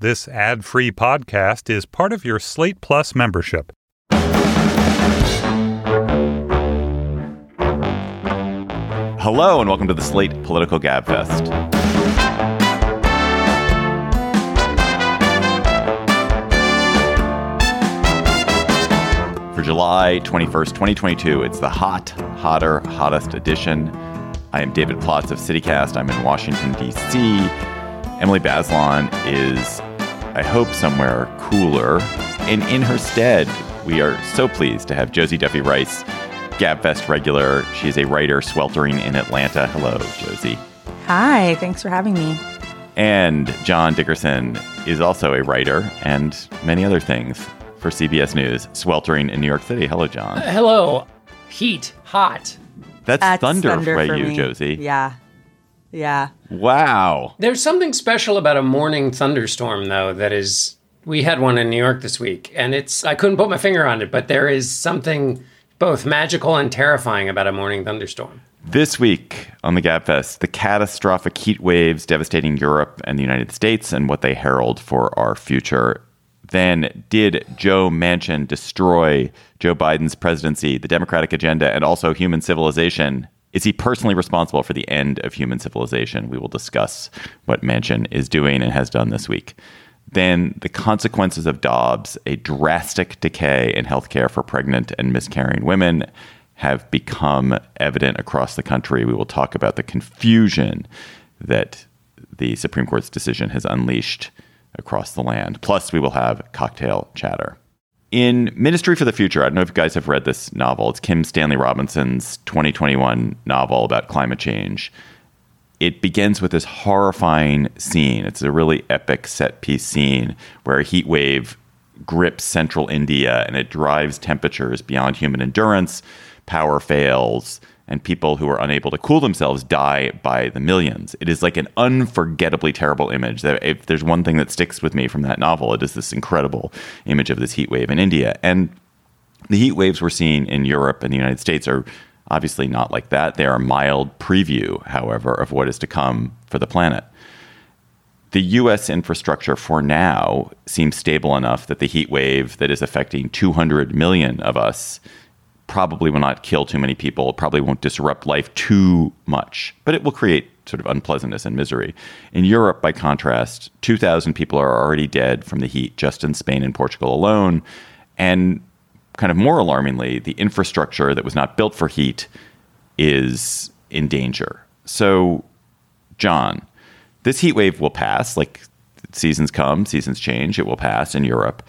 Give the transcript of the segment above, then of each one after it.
This ad free podcast is part of your Slate Plus membership. Hello, and welcome to the Slate Political Gabfest. For July 21st, 2022, it's the hot, hotter, hottest edition. I am David Plotz of CityCast. I'm in Washington, D.C. Emily Bazelon is I hope somewhere cooler. And in her stead, we are so pleased to have Josie Duffy Rice, Gabfest regular. She is a writer sweltering in Atlanta. Hello, Josie. Hi, thanks for having me. And John Dickerson is also a writer and many other things for CBS News, sweltering in New York City. Hello, John. Uh, hello. Heat, hot. That's, That's thunder, thunder for for you, me. Josie. Yeah. Yeah. Wow. There's something special about a morning thunderstorm, though, that is. We had one in New York this week, and it's. I couldn't put my finger on it, but there is something both magical and terrifying about a morning thunderstorm. This week on the Gabfest, the catastrophic heat waves devastating Europe and the United States and what they herald for our future. Then, did Joe Manchin destroy Joe Biden's presidency, the Democratic agenda, and also human civilization? Is he personally responsible for the end of human civilization? We will discuss what Manchin is doing and has done this week. Then, the consequences of Dobbs, a drastic decay in healthcare for pregnant and miscarrying women, have become evident across the country. We will talk about the confusion that the Supreme Court's decision has unleashed across the land. Plus, we will have cocktail chatter. In Ministry for the Future, I don't know if you guys have read this novel. It's Kim Stanley Robinson's 2021 novel about climate change. It begins with this horrifying scene. It's a really epic set piece scene where a heat wave grips central India and it drives temperatures beyond human endurance. Power fails, and people who are unable to cool themselves die by the millions. It is like an unforgettably terrible image. That if there's one thing that sticks with me from that novel, it is this incredible image of this heat wave in India. And the heat waves we're seeing in Europe and the United States are obviously not like that. They are a mild preview, however, of what is to come for the planet. The US infrastructure for now seems stable enough that the heat wave that is affecting 200 million of us probably will not kill too many people, probably won't disrupt life too much, but it will create sort of unpleasantness and misery. In Europe, by contrast, 2,000 people are already dead from the heat just in Spain and Portugal alone. And kind of more alarmingly, the infrastructure that was not built for heat is in danger. So, John, this heat wave will pass. Like seasons come, seasons change, it will pass in Europe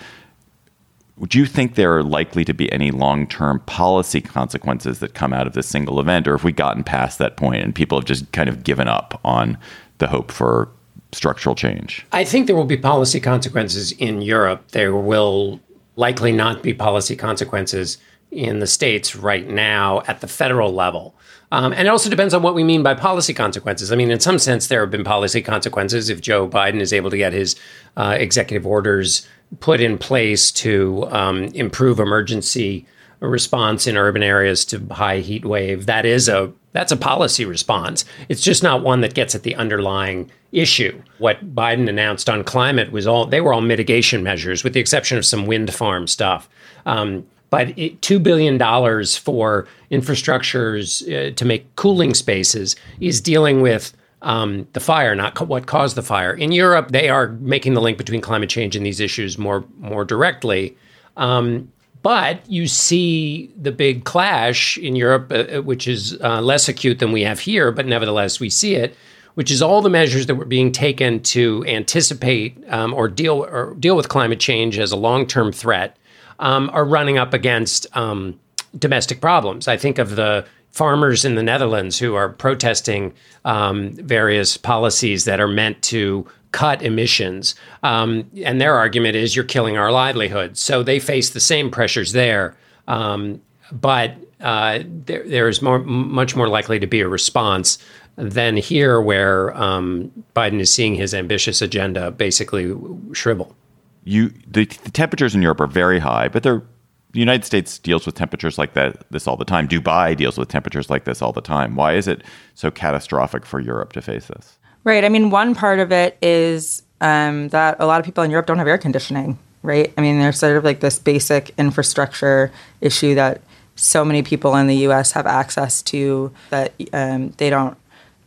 do you think there are likely to be any long-term policy consequences that come out of this single event or have we gotten past that point and people have just kind of given up on the hope for structural change I think there will be policy consequences in Europe. There will likely not be policy consequences in the states right now at the federal level. Um, and it also depends on what we mean by policy consequences. I mean, in some sense, there have been policy consequences if Joe Biden is able to get his uh, executive orders put in place to um, improve emergency response in urban areas to high heat wave. That is a that's a policy response. It's just not one that gets at the underlying issue. What Biden announced on climate was all they were all mitigation measures, with the exception of some wind farm stuff. Um, but it, $2 billion for infrastructures uh, to make cooling spaces is dealing with um, the fire, not co- what caused the fire. In Europe, they are making the link between climate change and these issues more, more directly. Um, but you see the big clash in Europe, uh, which is uh, less acute than we have here, but nevertheless we see it, which is all the measures that were being taken to anticipate um, or deal or deal with climate change as a long-term threat um, are running up against um, domestic problems. I think of the farmers in the Netherlands who are protesting um, various policies that are meant to cut emissions. Um, and their argument is you're killing our livelihood. So they face the same pressures there. Um, but uh, there, there is more, much more likely to be a response than here, where um, Biden is seeing his ambitious agenda basically shrivel. You the, the temperatures in Europe are very high, but they're the United States deals with temperatures like that this all the time. Dubai deals with temperatures like this all the time. Why is it so catastrophic for Europe to face this? Right. I mean, one part of it is um, that a lot of people in Europe don't have air conditioning, right? I mean, there's sort of like this basic infrastructure issue that so many people in the U.S. have access to that um, they don't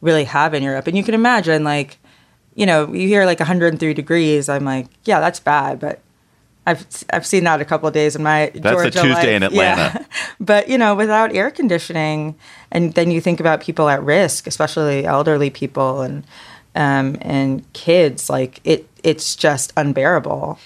really have in Europe. And you can imagine, like, you know, you hear like 103 degrees. I'm like, yeah, that's bad, but I've I've seen that a couple of days in my That's Georgia a Tuesday life. in Atlanta. Yeah. but you know, without air conditioning, and then you think about people at risk, especially elderly people and um, and kids. Like it, it's just unbearable.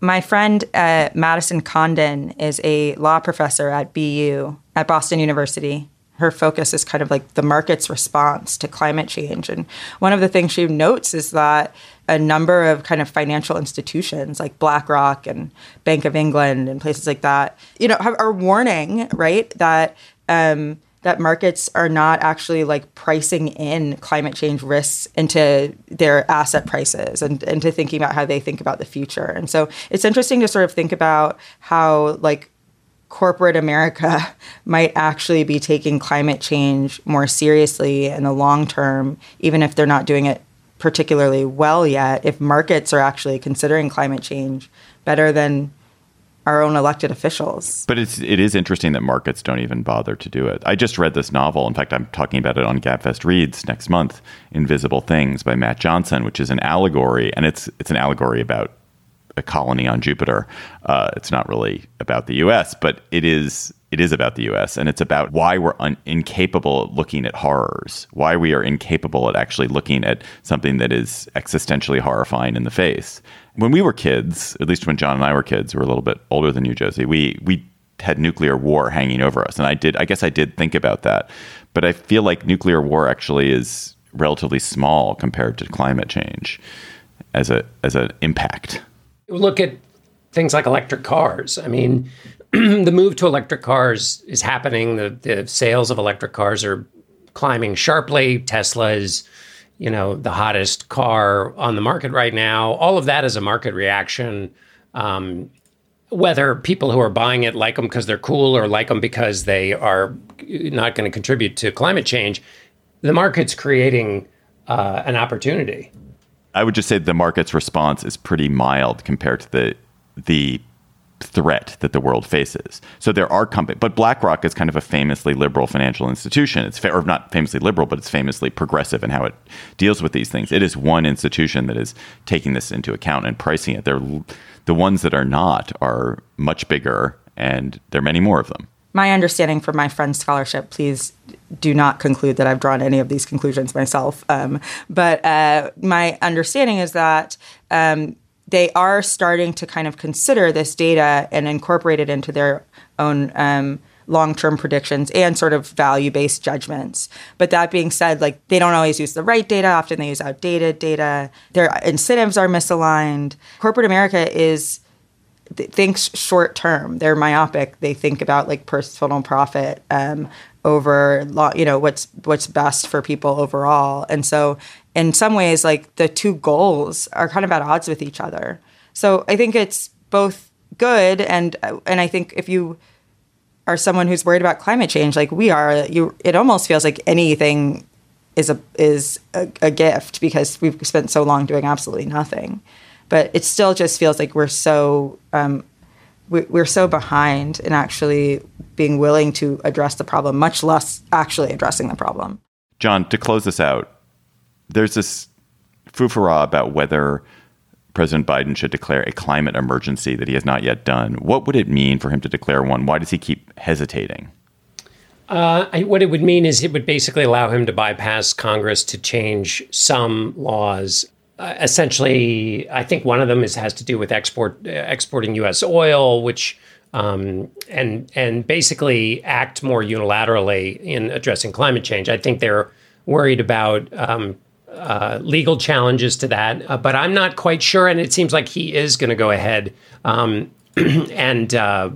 My friend uh, Madison Condon is a law professor at BU at Boston University. Her focus is kind of like the market's response to climate change. And one of the things she notes is that a number of kind of financial institutions like BlackRock and Bank of England and places like that, you know, have, are warning, right, that um, that markets are not actually like pricing in climate change risks into their asset prices and into thinking about how they think about the future. And so it's interesting to sort of think about how like corporate America might actually be taking climate change more seriously in the long term, even if they're not doing it particularly well yet, if markets are actually considering climate change better than our own elected officials. But it's it is interesting that markets don't even bother to do it. I just read this novel. In fact, I'm talking about it on Gabfest Reads next month, Invisible Things by Mat Johnson, which is an allegory, and it's it's an allegory about a colony on Jupiter. Uh, it's not really about the U.S., but it is it is about the U.S. and it's about why we're un- incapable of looking at horrors, why we are incapable at actually looking at something that is existentially horrifying in the face when we were kids, at least when John and I were kids, we were a little bit older than you, Josie. We we had nuclear war hanging over us, and I did. I guess I did think about that, but I feel like nuclear war actually is relatively small compared to climate change as a as an impact. Look at things like electric cars. I mean, the move to electric cars is happening. The the sales of electric cars are climbing sharply. Tesla is you know, the hottest car on the market right now. All of that is a market reaction. Um, whether people who are buying it like them because they're cool or like them because they are not going to contribute to climate change, the market's creating uh, an opportunity. I would just say the market's response is pretty mild compared to the the threat that the world faces. So there are companies, but BlackRock is kind of a famously liberal financial institution. It's fa- or not famously liberal, but it's famously progressive in how it deals with these things. It is one institution that is taking this into account and pricing it. They're the ones that are not are much bigger, and there are many more of them. My understanding from my friend's scholarship, please do not conclude that I've drawn any of these conclusions myself. Um, but uh, my understanding is that um, they are starting to kind of consider this data and incorporate it into their own um, long-term predictions and sort of value-based judgments. But that being said, like they don't always use the right data. Often they use outdated data. Their incentives are misaligned. Corporate America is thinks short term. They're myopic. They think about like personal profit um, over, you know, what's what's best for people overall. And so in some ways, like the two goals are kind of at odds with each other. So I think it's both good and and I think if you are someone who's worried about climate change, like we are, you it almost feels like anything is a is a, a gift because we've spent so long doing absolutely nothing. But it still just feels like we're so um, we're so behind in actually being willing to address the problem, much less actually addressing the problem. John, to close this out, there's this foofara about whether President Biden should declare a climate emergency that he has not yet done. What would it mean for him to declare one? Why does he keep hesitating? Uh, I, what it would mean is it would basically allow him to bypass Congress to change some laws. Uh, essentially, I think one of them is has to do with export uh, exporting U.S. oil, which um, and and basically act more unilaterally in addressing climate change. I think they're worried about um, uh, legal challenges to that, uh, but I'm not quite sure. And it seems like he is going to go ahead um, and uh,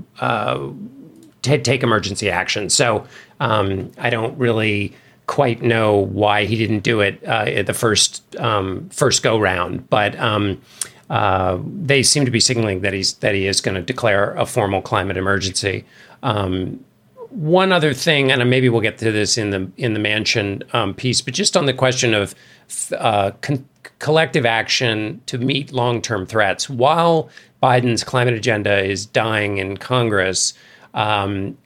t- take emergency action. So um, I don't really quite know why he didn't do it uh, at the first um, first go round, but. Um, uh, they seem to be signaling that he's that he is going to declare a formal climate emergency. Um, one other thing, and maybe we'll get to this in the in the Manchin um, piece, but just on the question of uh, con- collective action to meet long term threats. While Biden's climate agenda is dying in Congress, um,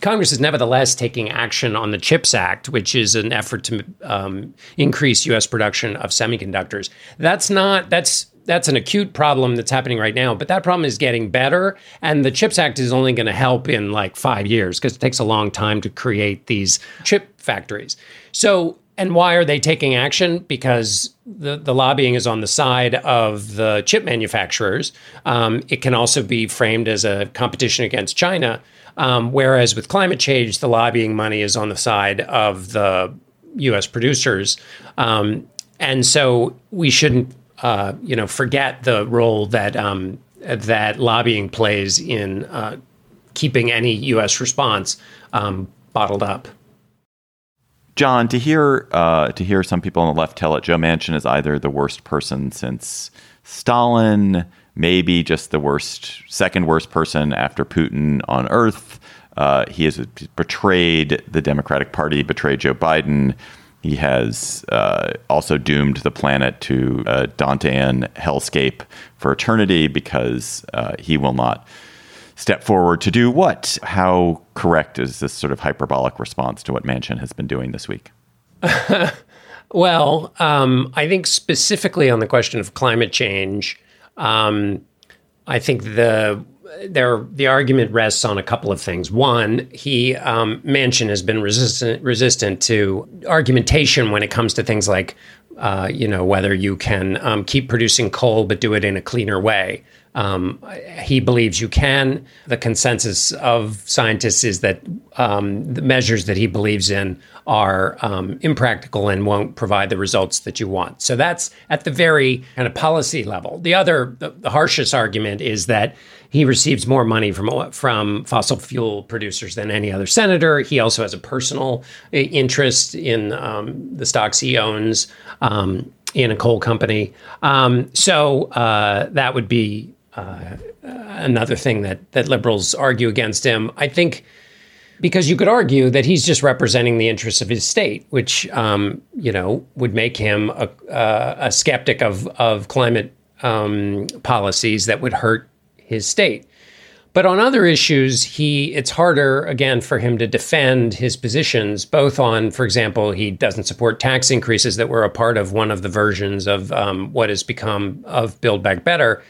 Congress is nevertheless taking action on the CHIPS Act, which is an effort to um, increase U.S. production of semiconductors. That's not that's that's an acute problem that's happening right now, but that problem is getting better, and the CHIPS Act is only going to help in like five years because it takes a long time to create these chip factories. So and why are they taking action? Because the, the lobbying is on the side of the chip manufacturers. Um, it can also be framed as a competition against China. Um, whereas with climate change, the lobbying money is on the side of the U.S. producers. Um, and so we shouldn't, uh, you know, forget the role that um, that lobbying plays in uh, keeping any U.S. response um, bottled up. John, to hear uh, to hear some people on the left tell it, Joe Manchin is either the worst person since Stalin, maybe just the worst, second worst person after Putin on Earth. Uh, he has betrayed the Democratic Party, betrayed Joe Biden. He has uh, also doomed the planet to a Dantean hellscape for eternity because uh, he will not step forward to do what? How correct is this sort of hyperbolic response to what Manchin has been doing this week? well, um, I think specifically on the question of climate change, um, I think the there the argument rests on a couple of things. One, he um, has been resistant resistant to argumentation when it comes to things like uh, you know whether you can um, keep producing coal but do it in a cleaner way. Um, he believes you can. The consensus of scientists is that um, the measures that he believes in are um, impractical and won't provide the results that you want. So that's at the very kind of policy level. The other, the, the harshest argument is that he receives more money from from fossil fuel producers than any other senator. He also has a personal uh, interest in um, the stocks he owns um, in a coal company. Um, so uh, that would be uh, another thing that that liberals argue against him. I think because you could argue that he's just representing the interests of his state, which um, you know would make him a, uh, a skeptic of of climate um, policies that would hurt his state. But on other issues, he it's harder again for him to defend his positions. Both on, for example, he doesn't support tax increases that were a part of one of the versions of um, what has become of Build Back Better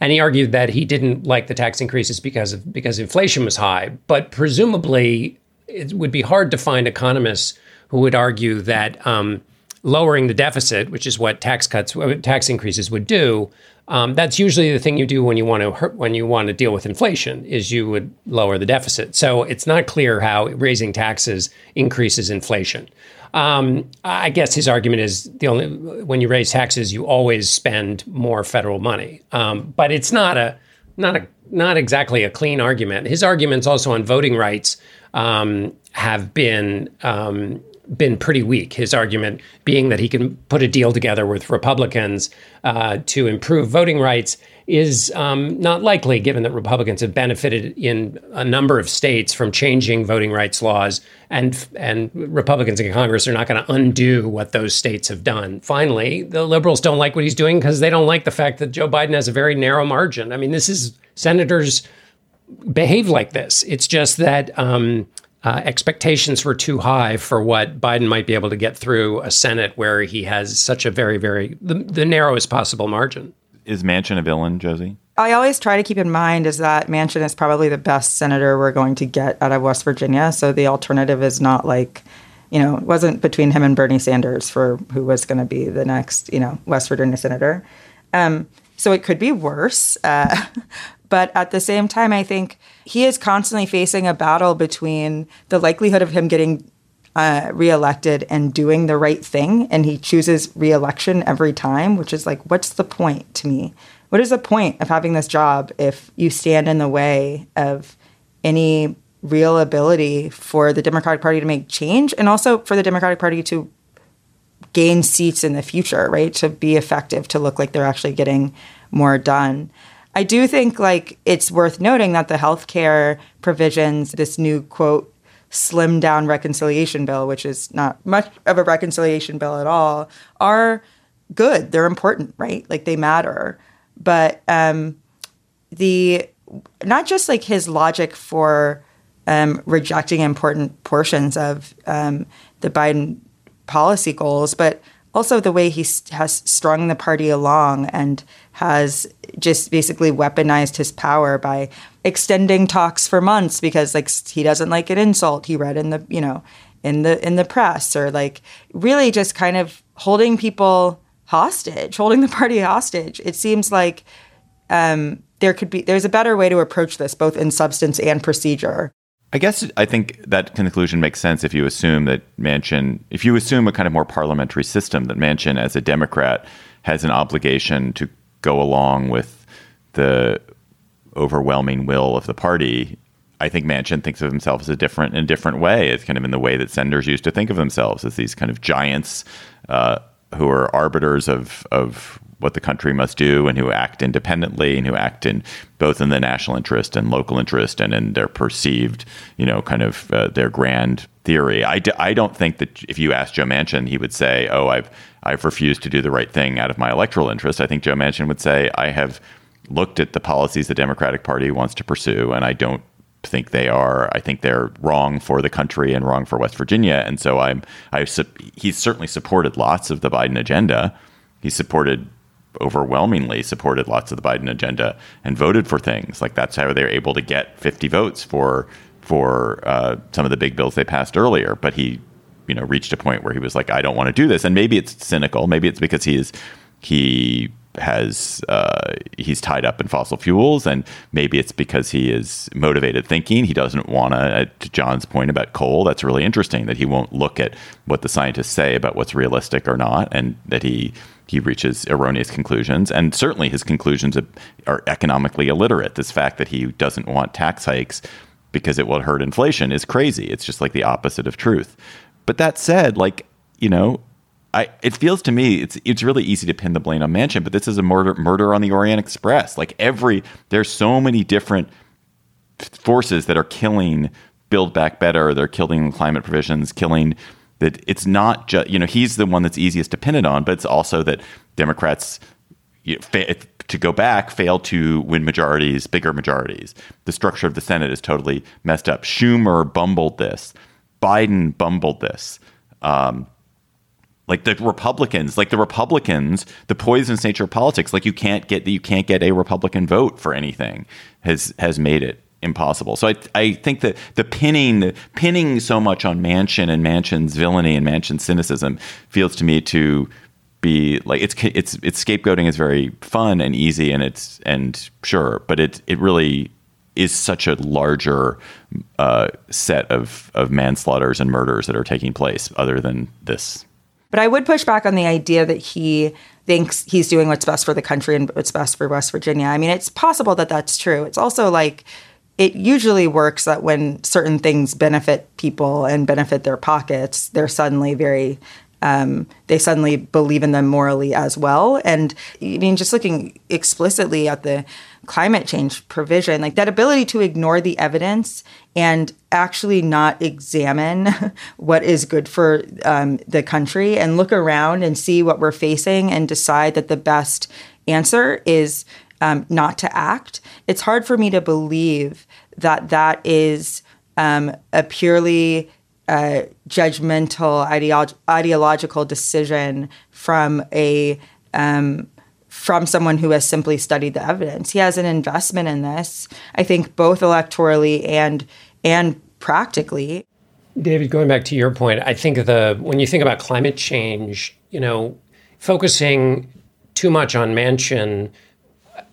and he argued that he didn't like the tax increases because of because inflation was high. But presumably, it would be hard to find economists who would argue that um, lowering the deficit, which is what tax cuts, tax increases would do, um, that's usually the thing you do when you want to hurt, when you want to deal with inflation is you would lower the deficit. So it's not clear how raising taxes increases inflation. Um, I guess his argument is the only when you raise taxes, you always spend more federal money. Um, but it's not a not a not exactly a clean argument. His arguments also on voting rights um, have been um, been pretty weak. His argument being that he can put a deal together with Republicans uh, to improve voting rights is um, not likely, given that Republicans have benefited in a number of states from changing voting rights laws, and and Republicans in Congress are not going to undo what those states have done. Finally, the liberals don't like what he's doing because they don't like the fact that Joe Biden has a very narrow margin. I mean, this is senators behave like this. It's just that. Um, uh, expectations were too high for what Biden might be able to get through a Senate where he has such a very, very the, the narrowest possible margin. Is Manchin a villain, Josie? I always try to keep in mind is that Manchin is probably the best senator we're going to get out of West Virginia. So the alternative is not like, you know, it wasn't between him and Bernie Sanders for who was going to be the next, you know, West Virginia senator. Um, so it could be worse. Uh, but at the same time, I think he is constantly facing a battle between the likelihood of him getting uh, reelected and doing the right thing. And he chooses reelection every time, which is like, what's the point to me? What is the point of having this job if you stand in the way of any real ability for the Democratic Party to make change and also for the Democratic Party to gain seats in the future, right? To be effective, to look like they're actually getting more done. I do think like it's worth noting that the healthcare provisions, this new quote, slim down reconciliation bill, which is not much of a reconciliation bill at all, are good. They're important, right? Like they matter. But um, the not just like his logic for um, rejecting important portions of um, the Biden policy goals, but also the way he has strung the party along and has just basically weaponized his power by extending talks for months because like he doesn't like an insult he read in the you know in the in the press or like really just kind of holding people hostage holding the party hostage. It seems like um, there could be there's a better way to approach this both in substance and procedure I guess I think that conclusion makes sense if you assume that Manchin, if you assume a kind of more parliamentary system, that Manchin, as a Democrat, has an obligation to go along with the overwhelming will of the party. I think Manchin thinks of himself as a different in a different way. It's kind of in the way that senators used to think of themselves as these kind of giants uh, who are arbiters of of what the country must do and who act independently and who act in both in the national interest and local interest and in their perceived, you know, kind of uh, their grand theory. I d- I don't think that if you asked Joe Manchin, he would say, "Oh, I've I've refused to do the right thing out of my electoral interest." I think Joe Manchin would say, "I have looked at the policies the Democratic Party wants to pursue, and I don't think they are. I think they're wrong for the country and wrong for West Virginia. And so I'm I he's certainly supported lots of the Biden agenda. He supported overwhelmingly supported lots of the Biden agenda and voted for things like that's how they're able to get 50 votes for for uh, some of the big bills they passed earlier. But he, you know, reached a point where he was like, I don't want to do this. And maybe it's cynical. Maybe it's because he is he has uh, he's tied up in fossil fuels, and maybe it's because he is motivated thinking. He doesn't want to. Uh, to John's point about coal, that's really interesting that he won't look at what the scientists say about what's realistic or not, and that he he reaches erroneous conclusions. And certainly his conclusions are economically illiterate. This fact that he doesn't want tax hikes because it will hurt inflation is crazy. It's just like the opposite of truth. But that said, like you know, I, it feels to me it's it's really easy to pin the blame on Manchin, but this is a murder murder on the Orient Express. Like every there's so many different forces that are killing Build Back Better. They're killing climate provisions, killing that. It's not just you know he's the one that's easiest to pin it on, but it's also that Democrats. You know, fa- to go back, fail to win majorities, bigger majorities. The structure of the Senate is totally messed up. Schumer bumbled this. Biden bumbled this. Um, like the Republicans, like the Republicans, the poisonous nature of politics, like you can't get you can't get a Republican vote for anything has has made it impossible. So I I think that the pinning the pinning so much on Manchin and Manchin's villainy and Manchin's cynicism feels to me to be like it's it's it's scapegoating is very fun and easy and it's and sure, but it it really is such a larger uh, set of of manslaughters and murders that are taking place other than this but I would push back on the idea that he thinks he's doing what's best for the country and what's best for West Virginia. I mean, it's possible that that's true. It's also like it usually works that when certain things benefit people and benefit their pockets, they're suddenly very um, they suddenly believe in them morally as well. And I mean, just looking explicitly at the climate change provision, like that ability to ignore the evidence and actually not examine what is good for um, the country and look around and see what we're facing and decide that the best answer is um, not to act. It's hard for me to believe that that is um, a purely judgmental ideolo- ideological decision from a um, from someone who has simply studied the evidence. He has an investment in this, I think, both electorally and and practically. David, going back to your point, I think the when you think about climate change, you know, focusing too much on Manchin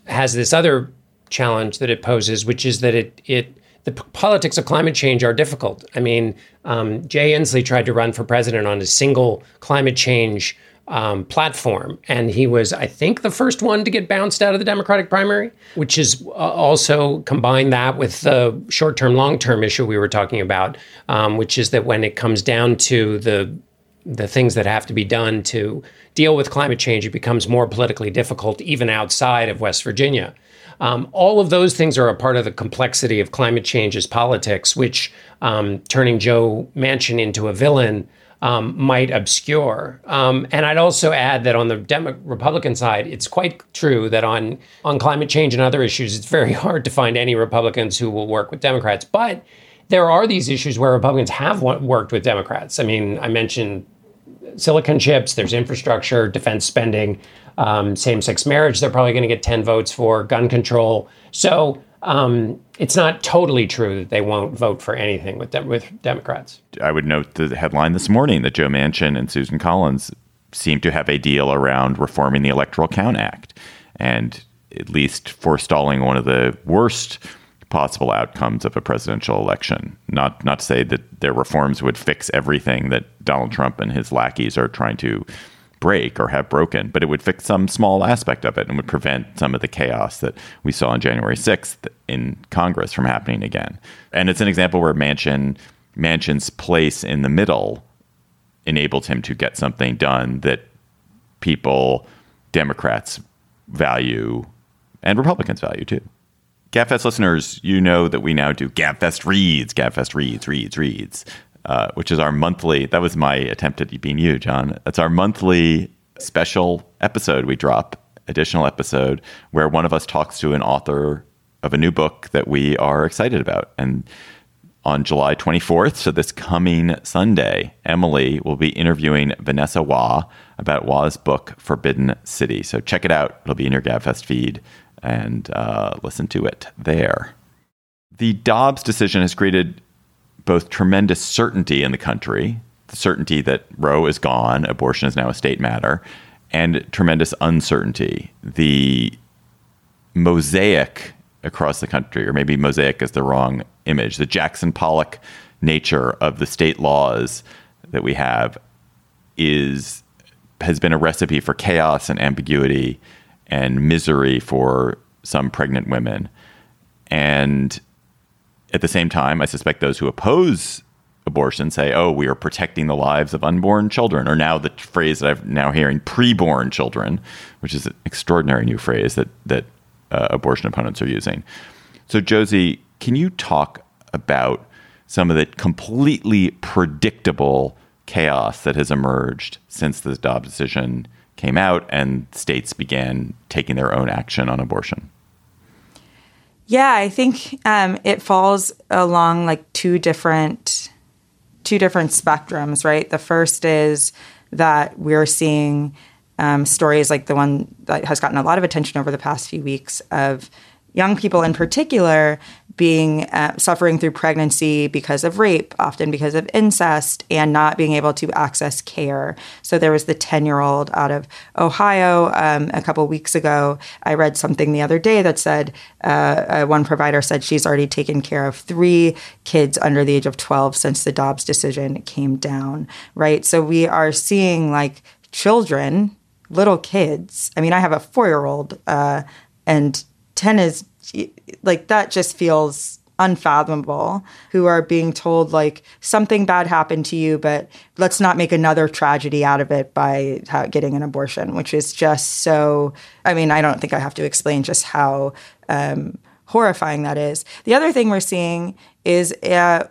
has this other challenge that it poses, which is that it it the p- politics of climate change are difficult. I mean, um, Jay Inslee tried to run for president on a single climate change um, platform, and he was, I think, the first one to get bounced out of the Democratic primary, which is uh, also combine that with the short-term, long-term issue we were talking about, um, which is that when it comes down to the the things that have to be done to deal with climate change, it becomes more politically difficult even outside of West Virginia. Um, all of those things are a part of the complexity of climate change's politics, which um, turning Joe Manchin into a villain um, might obscure. Um, and I'd also add that on the Demo- Republican side, it's quite true that on on climate change and other issues, it's very hard to find any Republicans who will work with Democrats. But there are these issues where Republicans have worked with Democrats. I mean, I mentioned silicon chips. There's infrastructure, defense spending, um, same-sex marriage. They're probably going to get ten votes for gun control. So um, it's not totally true that they won't vote for anything with dem- with Democrats. I would note the headline this morning that Joe Manchin and Susan Collins seem to have a deal around reforming the Electoral Count Act and at least forestalling one of the worst possible outcomes of a presidential election. Not not to say that their reforms would fix everything that Donald Trump and his lackeys are trying to break or have broken, but it would fix some small aspect of it and would prevent some of the chaos that we saw on January 6th in Congress from happening again. And it's an example where Manchin Manchin's place in the middle enabled him to get something done that people, Democrats value and Republicans value too. GabFest listeners, you know that we now do GabFest reads, GabFest reads, reads, reads uh, which is our monthly. That was my attempt at being you, John. That's our monthly special episode we drop, additional episode where one of us talks to an author of a new book that we are excited about. And on July 24th, so this coming Sunday, Emily will be interviewing Vanessa Hua about Hua's book, Forbidden City. So check it out. It'll be in your GabFest feed and uh, listen to it there. The Dobbs decision has created both tremendous certainty in the country, the certainty that Roe is gone, abortion is now a state matter, and tremendous uncertainty. The mosaic across the country, or maybe mosaic is the wrong image, the Jackson Pollock nature of the state laws that we have is has been a recipe for chaos and ambiguity and misery for some pregnant women. And at the same time, I suspect those who oppose abortion say, "Oh, we are protecting the lives of unborn children," or now the phrase that I'm now hearing, "preborn children," which is an extraordinary new phrase that that uh, abortion opponents are using. So, Josie, can you talk about some of the completely predictable chaos that has emerged since the Dobbs decision came out and states began taking their own action on abortion? Yeah, I think um, it falls along like two different two different spectrums, right? The first is that we're seeing um, stories like the one that has gotten a lot of attention over the past few weeks of young people in particular being uh, suffering through pregnancy because of rape, often because of incest, and not being able to access care. So there was the 10 year old out of Ohio um, a couple weeks ago. I read something the other day that said uh, uh, one provider said she's already taken care of three kids under the age of 12 since the Dobbs decision came down, right? So we are seeing like children, little kids. I mean, I have a four year old, uh, and 10 is like that just feels unfathomable. Who are being told like something bad happened to you but let's not make another tragedy out of it by getting an abortion which is just so i mean i don't think i have to explain just how um, horrifying that is. The other thing we're seeing is uh,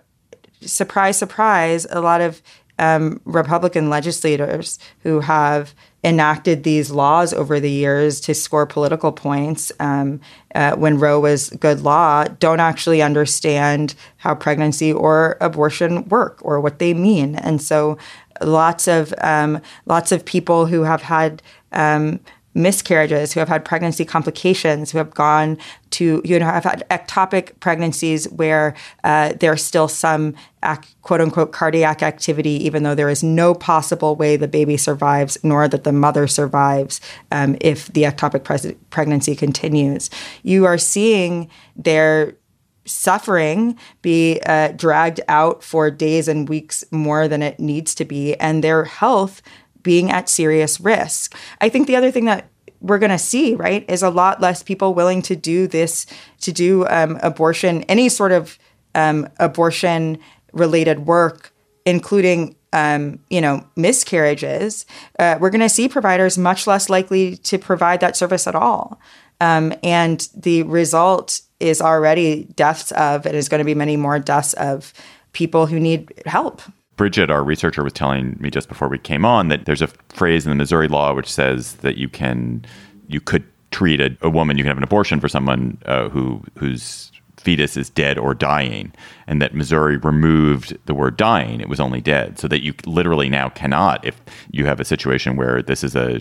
surprise surprise a lot of um, republican legislators who have enacted these laws over the years to score political points um, uh, when Roe was good law don't actually understand how pregnancy or abortion work or what they mean. And so lots of um, lots of people who have had um, miscarriages, who have had pregnancy complications, who have gone to, you know, have had ectopic pregnancies where uh, there's still some ac- quote unquote cardiac activity, even though there is no possible way the baby survives, nor that the mother survives um, if the ectopic pre- pregnancy continues. You are seeing their suffering be uh, dragged out for days and weeks more than it needs to be, and their health being at serious risk. I think the other thing that we're going to see, right, is a lot less people willing to do this, to do um, abortion, any sort of um, abortion related work, including um, you know, miscarriages, uh, we're going to see providers much less likely to provide that service at all. Um, and the result is already deaths of, and is going to be many more deaths of people who need help Bridgette, our researcher, was telling me just before we came on that there's a phrase in the Missouri law which says that you can, you could treat a, a woman, you can have an abortion for someone uh, who whose fetus is dead or dying, and that Missouri removed the word dying; it was only dead, so that you literally now cannot, if you have a situation where this is a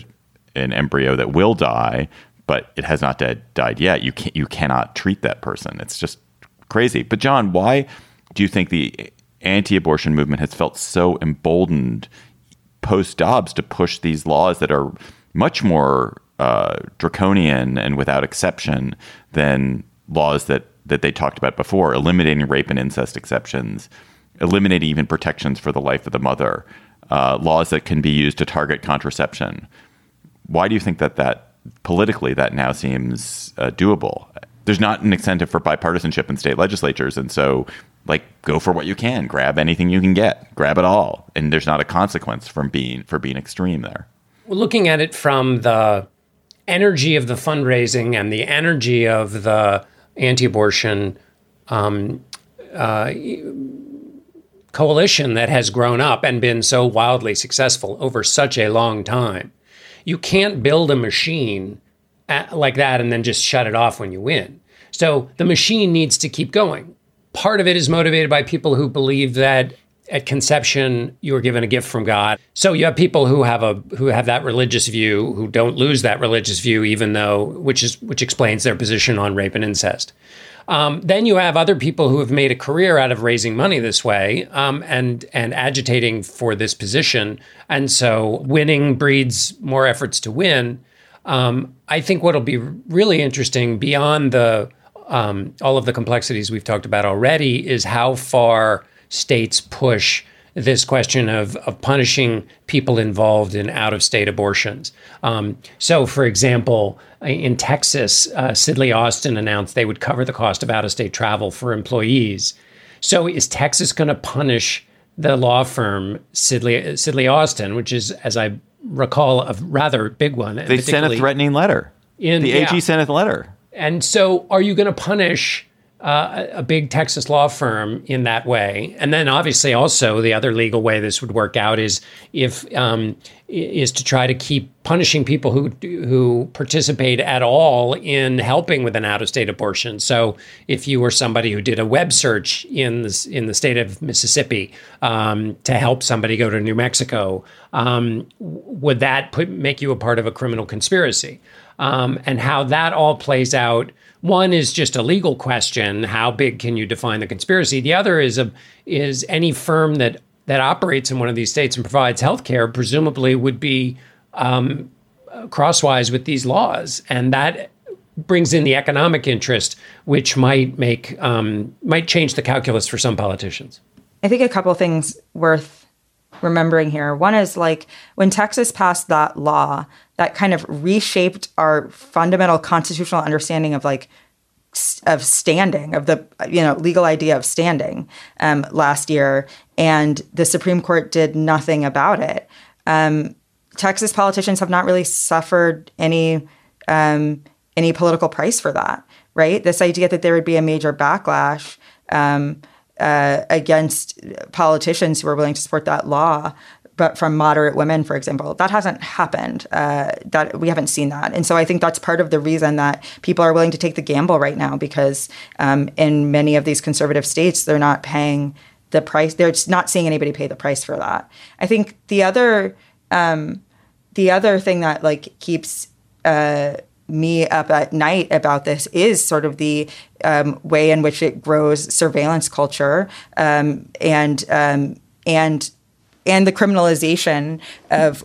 an embryo that will die, but it has not dead, died yet, you can you cannot treat that person. It's just crazy. But John, why do you think the anti-abortion movement has felt so emboldened post Dobbs to push these laws that are much more uh, draconian and without exception than laws that that they talked about before, eliminating rape and incest exceptions, eliminating even protections for the life of the mother, uh, laws that can be used to target contraception. Why do you think that that politically that now seems uh, doable? There's not an incentive for bipartisanship in state legislatures, and so like go for what you can, grab anything you can get, grab it all, and there's not a consequence from being for being extreme there. Well, looking at it from the energy of the fundraising and the energy of the anti-abortion um, uh, coalition that has grown up and been so wildly successful over such a long time. You can't build a machine at, like that and then just shut it off when you win. So the machine needs to keep going. Part of it is motivated by people who believe that at conception you are given a gift from God. So you have people who have a who have that religious view who don't lose that religious view even though which is which explains their position on rape and incest. Um, then you have other people who have made a career out of raising money this way um, and and agitating for this position, and so winning breeds more efforts to win. Um, I think what'll be really interesting beyond the um, all of the complexities we've talked about already is how far states push this question of, of punishing people involved in out of state abortions. Um, so, for example, in Texas, uh, Sidley Austin announced they would cover the cost of out of state travel for employees. So, is Texas going to punish the law firm Sidley, Sidley Austin, which is, as I recall, a rather big one? They sent a threatening letter. In, the AG yeah. sent a letter. And so, are you going to punish uh, a big Texas law firm in that way. And then obviously also the other legal way this would work out is if um, is to try to keep punishing people who who participate at all in helping with an out of state abortion. So if you were somebody who did a web search in the, in the state of Mississippi um, to help somebody go to New Mexico, um, would that put, make you a part of a criminal conspiracy? Um, and how that all plays out one is just a legal question: how big can you define the conspiracy? The other is a is any firm that that operates in one of these states and provides health care presumably would be um, crosswise with these laws, and that brings in the economic interest, which might make um, might change the calculus for some politicians. I think a couple things worth remembering here. One is like when Texas passed that law, that kind of reshaped our fundamental constitutional understanding of like of standing of the you know legal idea of standing um, last year and the supreme court did nothing about it um, texas politicians have not really suffered any um, any political price for that right this idea that there would be a major backlash um, uh, against politicians who are willing to support that law but from moderate women, for example, that hasn't happened. Uh, that we haven't seen that, and so I think that's part of the reason that people are willing to take the gamble right now because um, in many of these conservative states, they're not paying the price. They're not seeing anybody pay the price for that. I think the other um, the other thing that like keeps uh, me up at night about this is sort of the um, way in which it grows surveillance culture um, and um, and and the criminalization of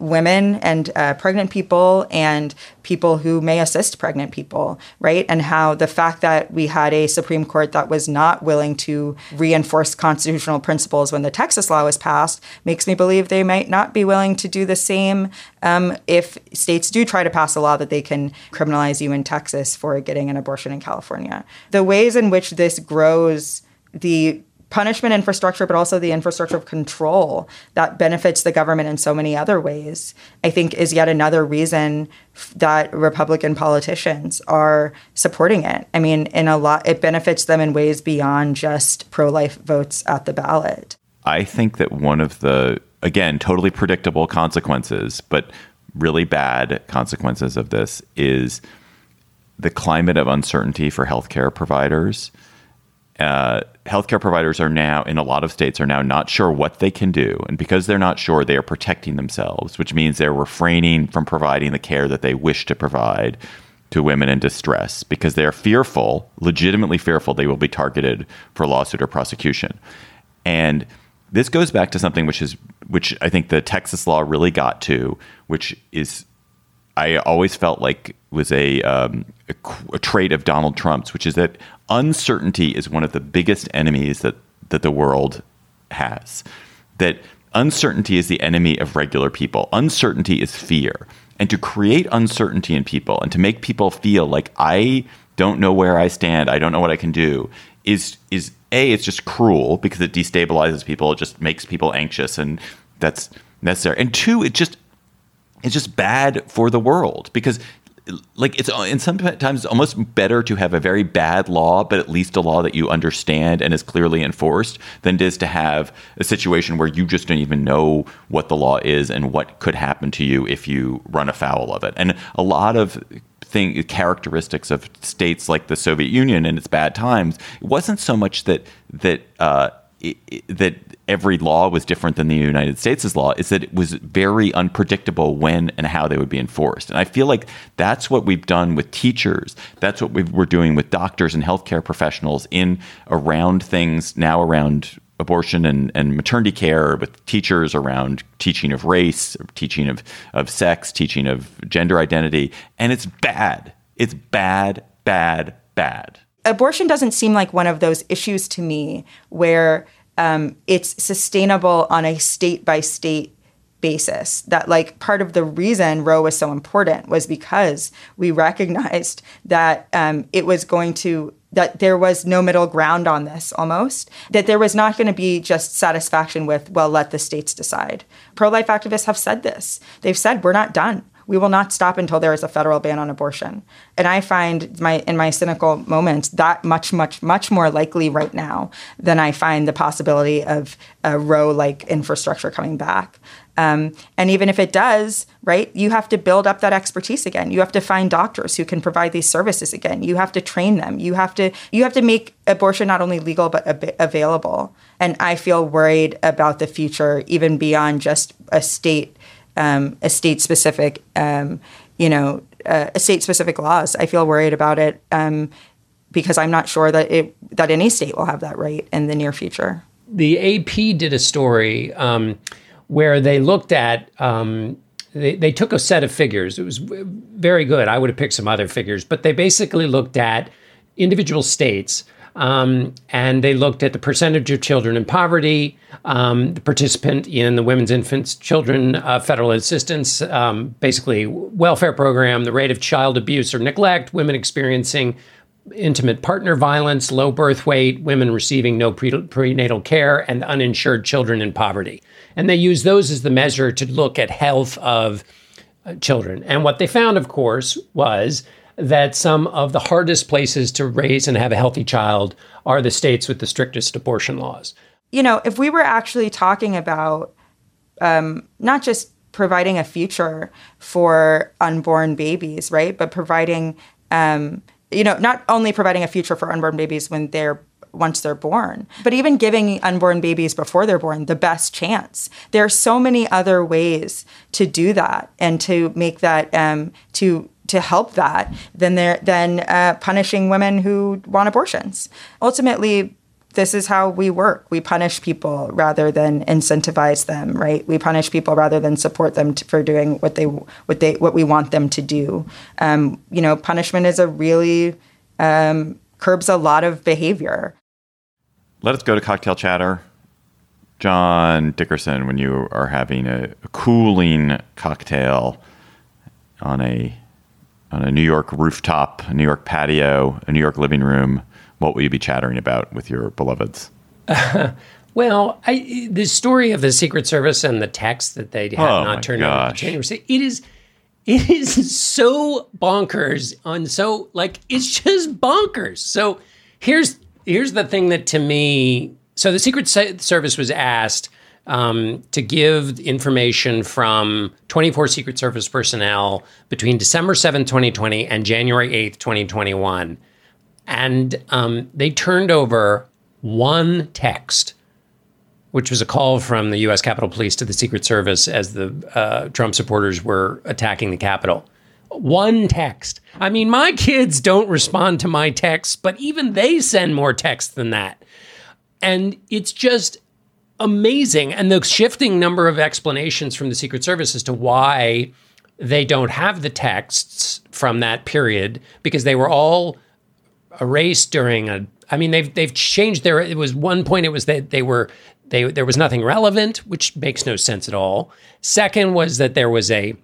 women and uh, pregnant people and people who may assist pregnant people, right? And how the fact that we had a Supreme Court that was not willing to reinforce constitutional principles when the Texas law was passed makes me believe they might not be willing to do the same um, if states do try to pass a law that they can criminalize you in Texas for getting an abortion in California. The ways in which this grows the punishment infrastructure, but also the infrastructure of control that benefits the government in so many other ways, I think is yet another reason that Republican politicians are supporting it. I mean, in a lot, it benefits them in ways beyond just pro life votes at the ballot. I think that one of the, again, totally predictable consequences, but really bad consequences of this is the climate of uncertainty for healthcare providers. Uh, healthcare providers are now, in a lot of states, are now not sure what they can do. And because they're not sure, they are protecting themselves, which means they're refraining from providing the care that they wish to provide to women in distress because they are fearful, legitimately fearful, they will be targeted for lawsuit or prosecution. And this goes back to something which is which I think the Texas law really got to, which is I always felt like was a, um, a, a trait of Donald Trump's, which is that uncertainty is one of the biggest enemies that that the world has. That uncertainty is the enemy of regular people. Uncertainty is fear. And to create uncertainty in people and to make people feel like I don't know where I stand, I don't know what I can do, is is a it's just cruel because it destabilizes people, it just makes people anxious, and that's necessary. And two, it just it's just bad for the world because like it's in sometimes it's almost better to have a very bad law but at least a law that you understand and is clearly enforced than it is to have a situation where you just don't even know what the law is and what could happen to you if you run afoul of it. And a lot of thing characteristics of states like the Soviet Union in its bad times it wasn't so much that that uh, it, that every law was different than the United States' law is that it was very unpredictable when and how they would be enforced. And I feel like that's what we've done with teachers. That's what we are doing with doctors and healthcare professionals in around things now around abortion and, and maternity care with teachers around teaching of race, teaching of, of sex, teaching of gender identity. And it's bad. It's bad, bad, bad abortion doesn't seem like one of those issues to me where um, it's sustainable on a state by state basis that like part of the reason roe was so important was because we recognized that um, it was going to that there was no middle ground on this almost that there was not going to be just satisfaction with well let the states decide. Pro-life activists have said this. They've said we're not done we will not stop until there is a federal ban on abortion. And I find my in my cynical moments that much, much, much more likely right now than I find the possibility of a Roe like infrastructure coming back. Um, and even if it does, right, you have to build up that expertise again. You have to find doctors who can provide these services again. You have to train them. You have to you have to make abortion not only legal but ab- available. And I feel worried about the future, even beyond just a state um, estate specific, um, you know, uh, estate specific laws. I feel worried about it um, because I'm not sure that it that any state will have that right in the near future. The AP did a story um, where they looked at. Um, they, they took a set of figures. It was very good. I would have picked some other figures, but they basically looked at individual states um, and they looked at the percentage of children in poverty, um, the participant in the Women's Infants Children uh, Federal Assistance, um, basically welfare program, the rate of child abuse or neglect, women experiencing intimate partner violence, low birth weight, women receiving no pre- prenatal care, and uninsured children in poverty. And they use those as the measure to look at health of uh, children. And what they found, of course, was that some of the hardest places to raise and have a healthy child are the states with the strictest abortion laws. You know, if we were actually talking about um, not just providing a future for unborn babies, right, but providing, um, you know, not only providing a future for unborn babies when they're once they're born, but even giving unborn babies before they're born the best chance. There are so many other ways to do that and to make that um, to to help that than there than uh, punishing women who want abortions. Ultimately, this is how we work. We punish people rather than incentivize them, right? We punish people rather than support them to, for doing what they what they what we want them to do. Um, you know, punishment is a really um, curbs a lot of behavior. Let us go to cocktail chatter. John Dickerson, when you are having a, a cooling cocktail on a on a New York rooftop, a New York patio, a New York living room, what will you be chattering about with your beloveds? Uh, well, I, the story of the Secret Service and the text that they had oh not turned over to January, it is it is so bonkers on so like it's just bonkers. So here's here's the thing that to me So the Secret Service was asked um, to give information from 24 Secret Service personnel between December 7, 2020 and January 8, 2021. And um, they turned over one text, which was a call from the U.S. Capitol Police to the Secret Service as the uh, Trump supporters were attacking the Capitol. One text. I mean, my kids don't respond to my texts, but even they send more texts than that. And it's just amazing. And the shifting number of explanations from the Secret Service as to why they don't have the texts from that period because they were all erased during a I mean they've they've changed their it was one point it was that they were they there was nothing relevant which makes no sense at all. Second was that there was a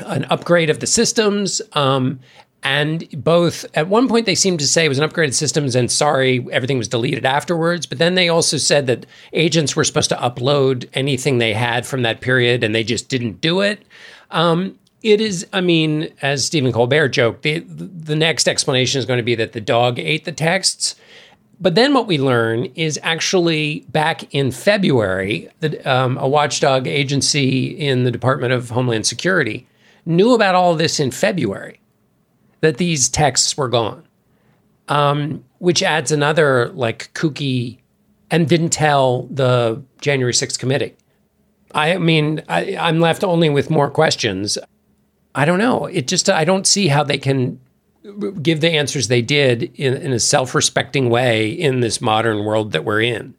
an upgrade of the systems um, and both at one point they seemed to say it was an upgraded systems and sorry everything was deleted afterwards. But then they also said that agents were supposed to upload anything they had from that period and they just didn't do it. Um, it is i mean as stephen colbert joked the, the next explanation is going to be that the dog ate the texts. But then what we learn is actually back in February, that um, a watchdog agency in the Department of Homeland Security knew about all this in February that these texts were gone, um, which adds another like kooky and didn't tell the January 6th committee. I mean, I, I'm left only with more questions. I don't know. It just, I don't see how they can give the answers they did in, in a self respecting way in this modern world that we're in.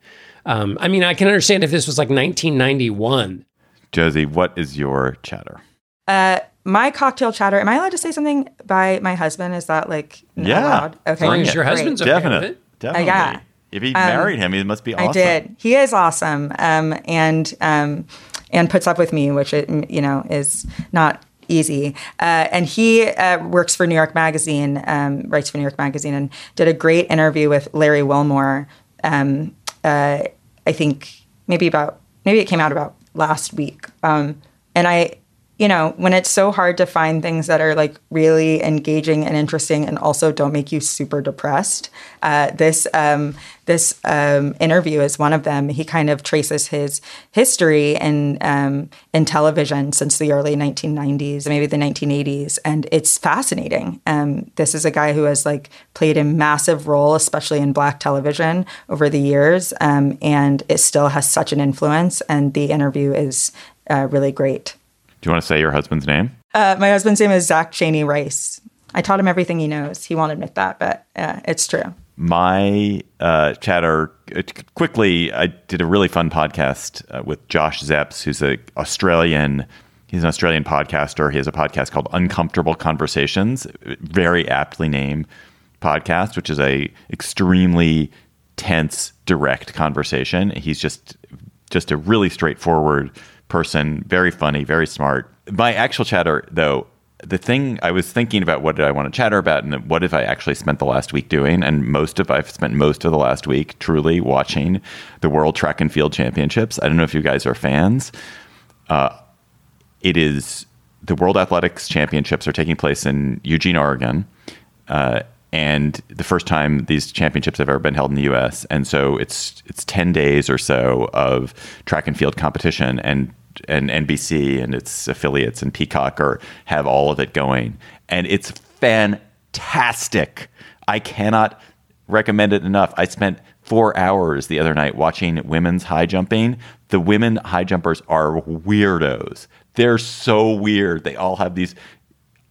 Um, I mean, I can understand if this was like 1991. Josie, what is your chatter? Uh, my cocktail chatter. Am I allowed to say something by my husband? Is that like yeah? Allowed? Okay, as long as your husband's okay definitely, definitely. Uh, yeah. If he um, married him, he must be awesome. I did. He is awesome, um, and um, and puts up with me, which it, you know is not easy. Uh, and he uh, works for New York Magazine, um, writes for New York Magazine, and did a great interview with Larry Wilmore. Um, uh, I think maybe about maybe it came out about last week. Um, and I you know, when it's so hard to find things that are like really engaging and interesting and also don't make you super depressed, uh, this um, this um, interview is one of them. He kind of traces his history in um, in television since the early 1990s, maybe the 1980s, and it's fascinating. Um, this is a guy who has like played a massive role, especially in black television over the years, um, and it still has such an influence. And the interview is uh, really great. Do you want to say your husband's name? Uh, my husband's name is Zak Cheney-Rice. I taught him everything he knows. He won't admit that, but uh, it's true. My uh, chatter uh, quickly. I did a really fun podcast uh, with Josh Szeps, who's an Australian. He's an Australian podcaster. He has a podcast called Uncomfortable Conversations, very aptly named podcast, which is a extremely tense, direct conversation. He's just just a really straightforward person, very funny, very smart. My actual chatter, though, the thing I was thinking about what did I want to chatter about and what have I actually spent the last week doing? And most of I've spent most of the last week truly watching the World Track and Field Championships. I don't know if you guys are fans. Uh, it is the World Athletics Championships are taking place in Eugene, Oregon. Uh, and the first time these championships have ever been held in the U.S. And so it's it's ten days or so of track and field competition, and and NBC and its affiliates and Peacock are have all of it going, and it's fantastic. I cannot recommend it enough. I spent four hours the other night watching women's high jumping. The women high jumpers are weirdos. They're so weird. They all have these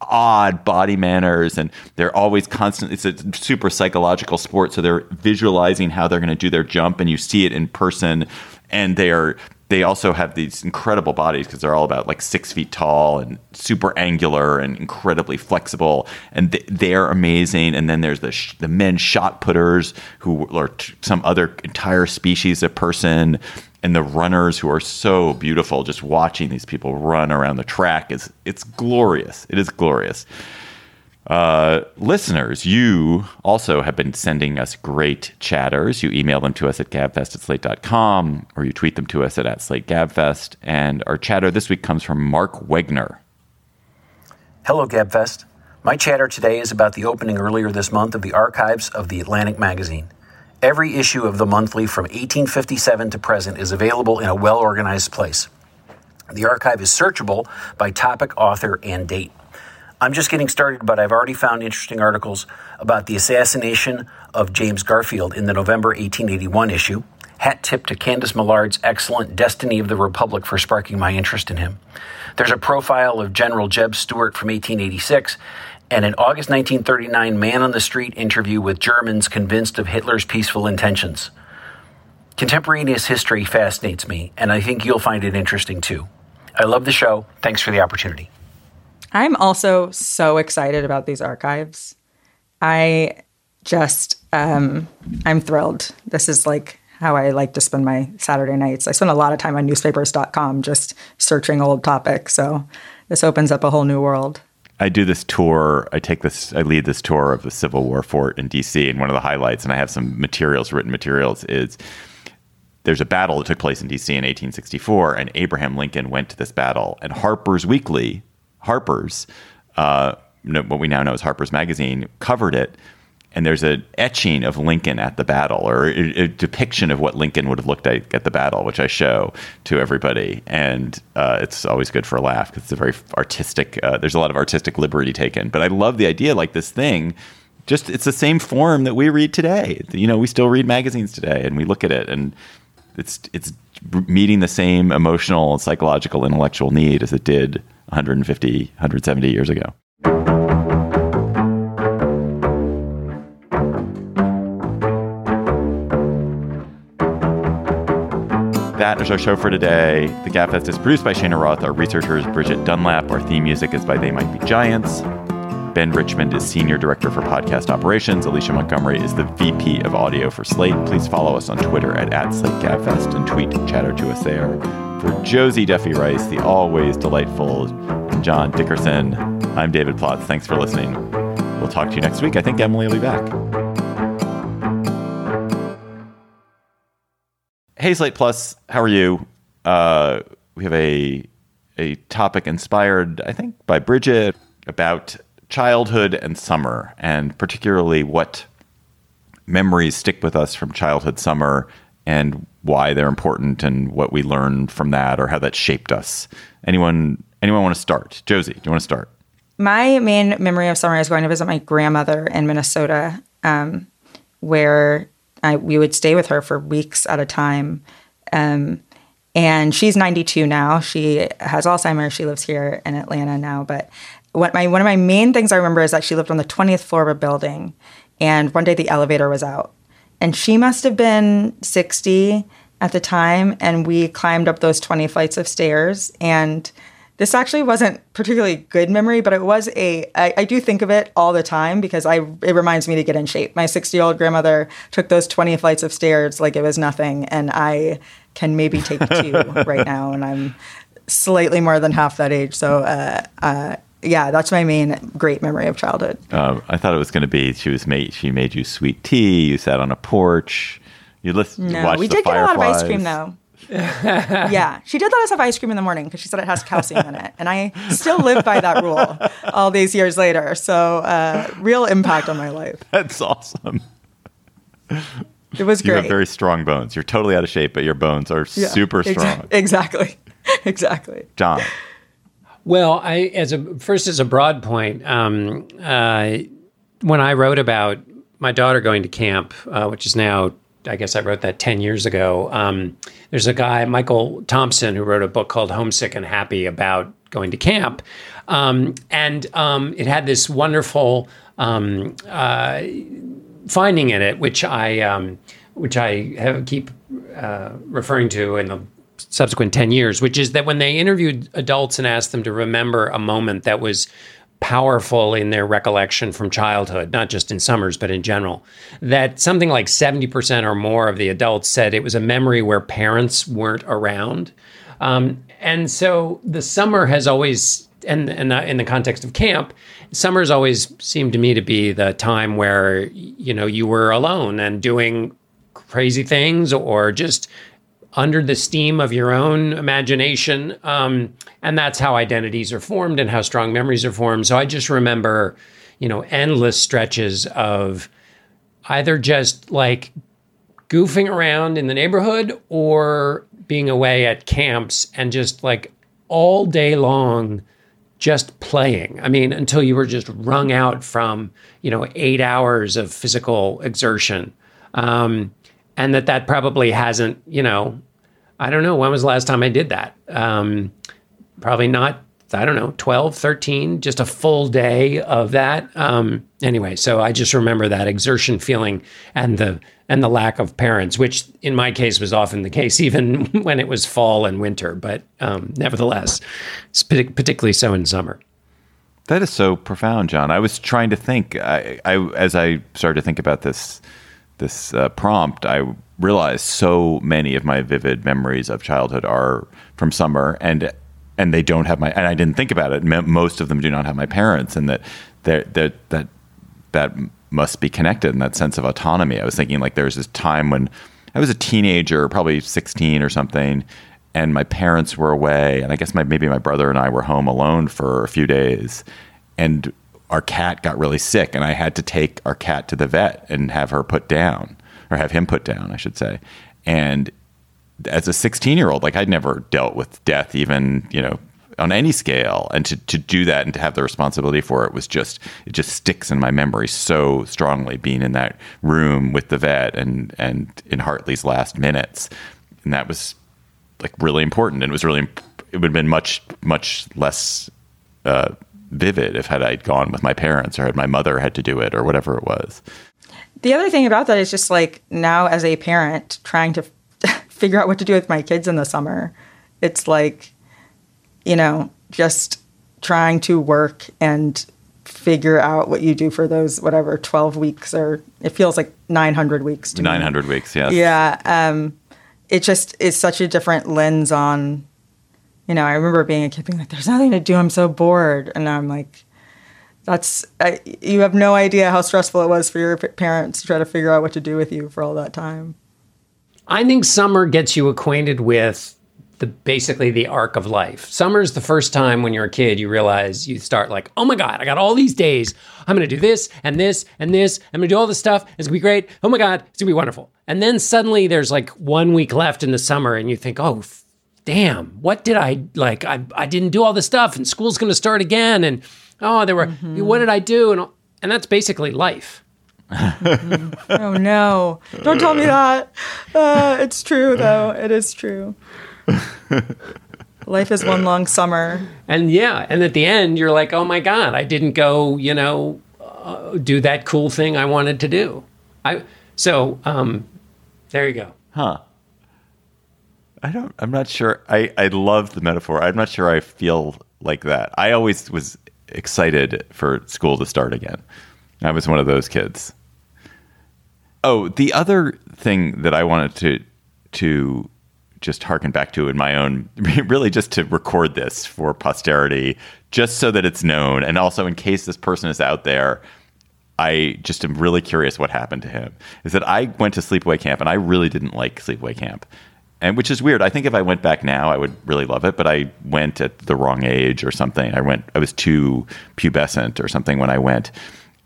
odd body manners and they're always constantly it's a super psychological sport so they're visualizing how they're going to do their jump and you see it in person and they are they also have these incredible bodies because they're all about like six feet tall and super angular and incredibly flexible and they're amazing and then there's the, sh- the men shot putters who are t- some other entire species of person and the runners who are so beautiful. Just watching these people run around the track is it's glorious. It is glorious. Uh, listeners, you also have been sending us great chatters. You email them to us at gabfest at slate.com or you tweet them to us at, at slate gabfest. And our chatter this week comes from Mark Wegener. Hello, Gabfest. My chatter today is about the opening earlier this month of the archives of the Atlantic magazine. Every issue of the monthly from 1857 to present is available in a well organized place. The archive is searchable by topic, author, and date. I'm just getting started, but I've already found interesting articles about the assassination of James Garfield in the November 1881 issue. Hat tip to Candice Millard's excellent Destiny of the Republic for sparking my interest in him. There's a profile of General Jeb Stuart from 1886 and an August 1939 man on the street interview with Germans convinced of Hitler's peaceful intentions. Contemporaneous history fascinates me, and I think you'll find it interesting too. I love the show. Thanks for the opportunity. I'm also so excited about these archives. I just, um, I'm thrilled. This is like how I like to spend my Saturday nights. I spend a lot of time on newspapers.com just searching old topics. So this opens up a whole new world. I do this tour. I take this. I lead this tour of the Civil War fort in D.C. And one of the highlights, and I have some materials, written materials, is there's a battle that took place in D.C. in 1864, and Abraham Lincoln went to this battle. And Harper's Weekly, Harper's, uh, what we now know as Harper's Magazine, covered it and there's an etching of Lincoln at the battle or a, a, depiction of what Lincoln would have looked like at the battle, which I show to everybody. And uh, it's always good for a laugh because it's a very artistic, uh, there's a lot of artistic liberty taken. But I love the idea like this thing, just it's the same form that we read today. You know, we still read magazines today and we look at it and it's, it's meeting the same emotional, psychological, intellectual need as it did 150, 170 years ago. That is our show for today. The Gabfest is produced by Cheyna Roth. Our researcher is Bridgette Dunlap. Our theme music is by They Might Be Giants. Ben Richmond is Senior Director for Podcast Operations. Alicia Montgomery is the VP of Audio for Slate. Please follow us on Twitter at, at SlateGabfest and tweet chatter to us there. For Josie Duffy Rice, the always delightful John Dickerson, I'm David Plotz. Thanks for listening. We'll talk to you next week. I think Emily will be back. Hey, Slate Plus, how are you? Uh, we have a a topic inspired, I think, by Bridgette about childhood and summer, and particularly what memories stick with us from childhood summer and why they're important and what we learned from that or how that shaped us. Anyone anyone want to start? Josie, do you want to start? My main memory of summer is going to visit my grandmother in Minnesota, um, where I, we would stay with her for weeks at a time. Um, and she's 92 now. She has Alzheimer's. She lives here in Atlanta now. But what my one of my main things I remember is that she lived on the 20th floor of a building, and one day the elevator was out, and she must have been 60 at the time, and we climbed up those 20 flights of stairs and this actually wasn't particularly good memory, but it was a. I, I do think of it all the time because I it reminds me to get in shape. My 60 year old grandmother took those 20 flights of stairs like it was nothing, and I can maybe take two right now, and I'm slightly more than half that age. So, uh, uh, yeah, that's my main great memory of childhood. Uh, I thought it was going to be she was made. She made you sweet tea. You sat on a porch. You listened. No, we did get a lot of ice cream though. Yeah, she did let us have ice cream in the morning because she said it has calcium in it, and I still live by that rule all these years later. So, uh, real impact on my life. That's awesome. It was great. You have very strong bones. You're totally out of shape, but your bones are yeah, super strong. Exa- exactly, exactly. John. Well, I as a first as a broad point, um, uh, when I wrote about my daughter going to camp, uh, which is now I guess I wrote that 10 years ago. Um, there's a guy, Michael Thompson, who wrote a book called Homesick and Happy about going to camp. Um, and um, it had this wonderful um, uh, finding in it, which I, um, which I have, keep uh, referring to in the subsequent 10 years, which is that when they interviewed adults and asked them to remember a moment that was powerful in their recollection from childhood, not just in summers, but in general, that something like 70% or more of the adults said it was a memory where parents weren't around. Um, and so the summer has always, and, and uh, in the context of camp, summers always seemed to me to be the time where, you know, you were alone and doing crazy things or just under the steam of your own imagination. Um, and that's how identities are formed and how strong memories are formed. So I just remember, you know, endless stretches of either just like goofing around in the neighborhood or being away at camps and just like all day long just playing. I mean, until you were just wrung out from, you know, eight hours of physical exertion. Um, and that that probably hasn't, you know, I don't know. When was the last time I did that? Um, probably not I don't know, 12, 13, just a full day of that. Um, anyway, so I just remember that exertion feeling and the and the lack of parents, which in my case was often the case, even when it was fall and winter. But um, nevertheless, particularly so in summer. That is so profound, John. I was trying to think. I, I as I started to think about this this uh, prompt, I realized so many of my vivid memories of childhood are from summer, and and they don't have my and I didn't think about it. Most of them do not have my parents, and that that that that that must be connected in that sense of autonomy. I was thinking like there was this time when I was a teenager, probably sixteen or something, and my parents were away, and I guess my maybe my brother and I were home alone for a few days, and our cat got really sick, and I had to take our cat to the vet and have her put down, or have him put down, I should say, and as a 16 year old, like I'd never dealt with death, even, you know, on any scale. And to, to do that and to have the responsibility for it was just, it just sticks in my memory so strongly being in that room with the vet and, and in Hartley's last minutes. And that was like really important. And it was really, it would have been much, much less uh, vivid if had I gone with my parents or had my mother had to do it or whatever it was. The other thing about that is just like now as a parent trying to figure out what to do with my kids in the summer. It's like, you know, just trying to work and figure out what you do for those whatever 12 weeks or it feels like 900 weeks to 900 me. weeks yes yeah um, it just is such a different lens on you know i remember being a kid being like there's nothing to do i'm so bored and i'm like that's I, you have no idea how stressful it was for your parents to try to figure out what to do with you for all that time I think summer gets you acquainted with the basically the arc of life. Summer is the first time when you're a kid you realize you start like, oh my god, I got all these days. I'm gonna do this and this and this. I'm gonna do all this stuff. It's gonna be great. Oh my god, it's gonna be wonderful. And then suddenly there's like one week left in the summer, and you think, oh, damn, what did I like? I I didn't do all this stuff, and school's gonna start again, and oh, there were mm-hmm. what did I do? And and that's basically life. oh no! Don't tell me that. Uh, it's true though. It is true. Life is one long summer. And yeah, and at the end, you're like, oh my god, I didn't go, you know, uh, do that cool thing I wanted to do. I so um, there you go. Huh. I don't. I'm not sure. I I love the metaphor. I'm not sure I feel like that. I always was excited for school to start again. I was one of those kids. Oh, the other thing that I wanted to to just harken back to in my own really just to record this for posterity just so that it's known and also in case this person is out there I just am really curious what happened to him is that I went to sleepaway camp and I really didn't like sleepaway camp and which is weird I think if I went back now I would really love it but I went at the wrong age or something I went I was too pubescent or something when I went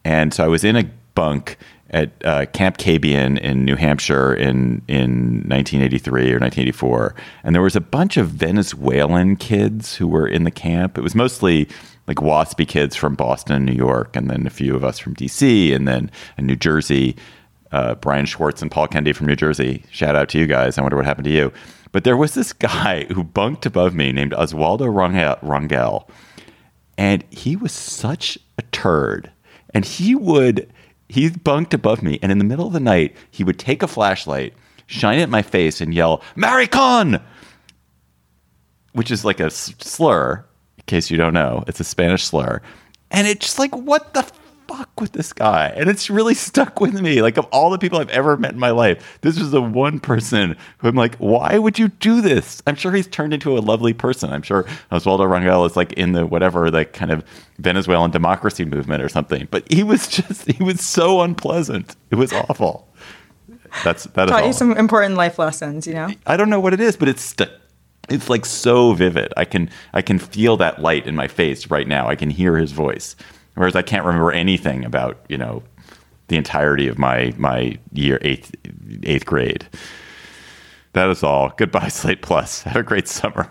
and so I was in a bunk at uh, Camp Kabeyun in New Hampshire in in 1983 or 1984, and there was a bunch of Venezuelan kids who were in the camp. It was mostly like waspy kids from Boston and New York, and then a few of us from DC, and then in New Jersey. Uh, Brian Schwartz and Paul Kennedy from New Jersey. Shout out to you guys. I wonder what happened to you. But there was this guy who bunked above me named Oswaldo Rangel, and he was such a turd. And he would he bunked above me, and in the middle of the night, he would take a flashlight, shine it in my face, and yell, Maricon! Which is like a slur, in case you don't know. It's a Spanish slur. And it's just like, what the fuck with this guy? And it's really stuck with me. Like, of all the people I've ever met in my life, this was the one person who I'm like, why would you do this? I'm sure he's turned into a lovely person. I'm sure Oswaldo Rangel is like in the whatever, like kind of Venezuelan democracy movement or something. But he was just, he was so unpleasant. It was awful. That's that taught you some important life lessons. You know, I don't know what it is, but it's st- it's like so vivid. I can I can feel that light in my face right now. I can hear his voice. Whereas I can't remember anything about, you know, the entirety of my my year eighth eighth grade. That is all. Goodbye, Slate Plus. Have a great summer.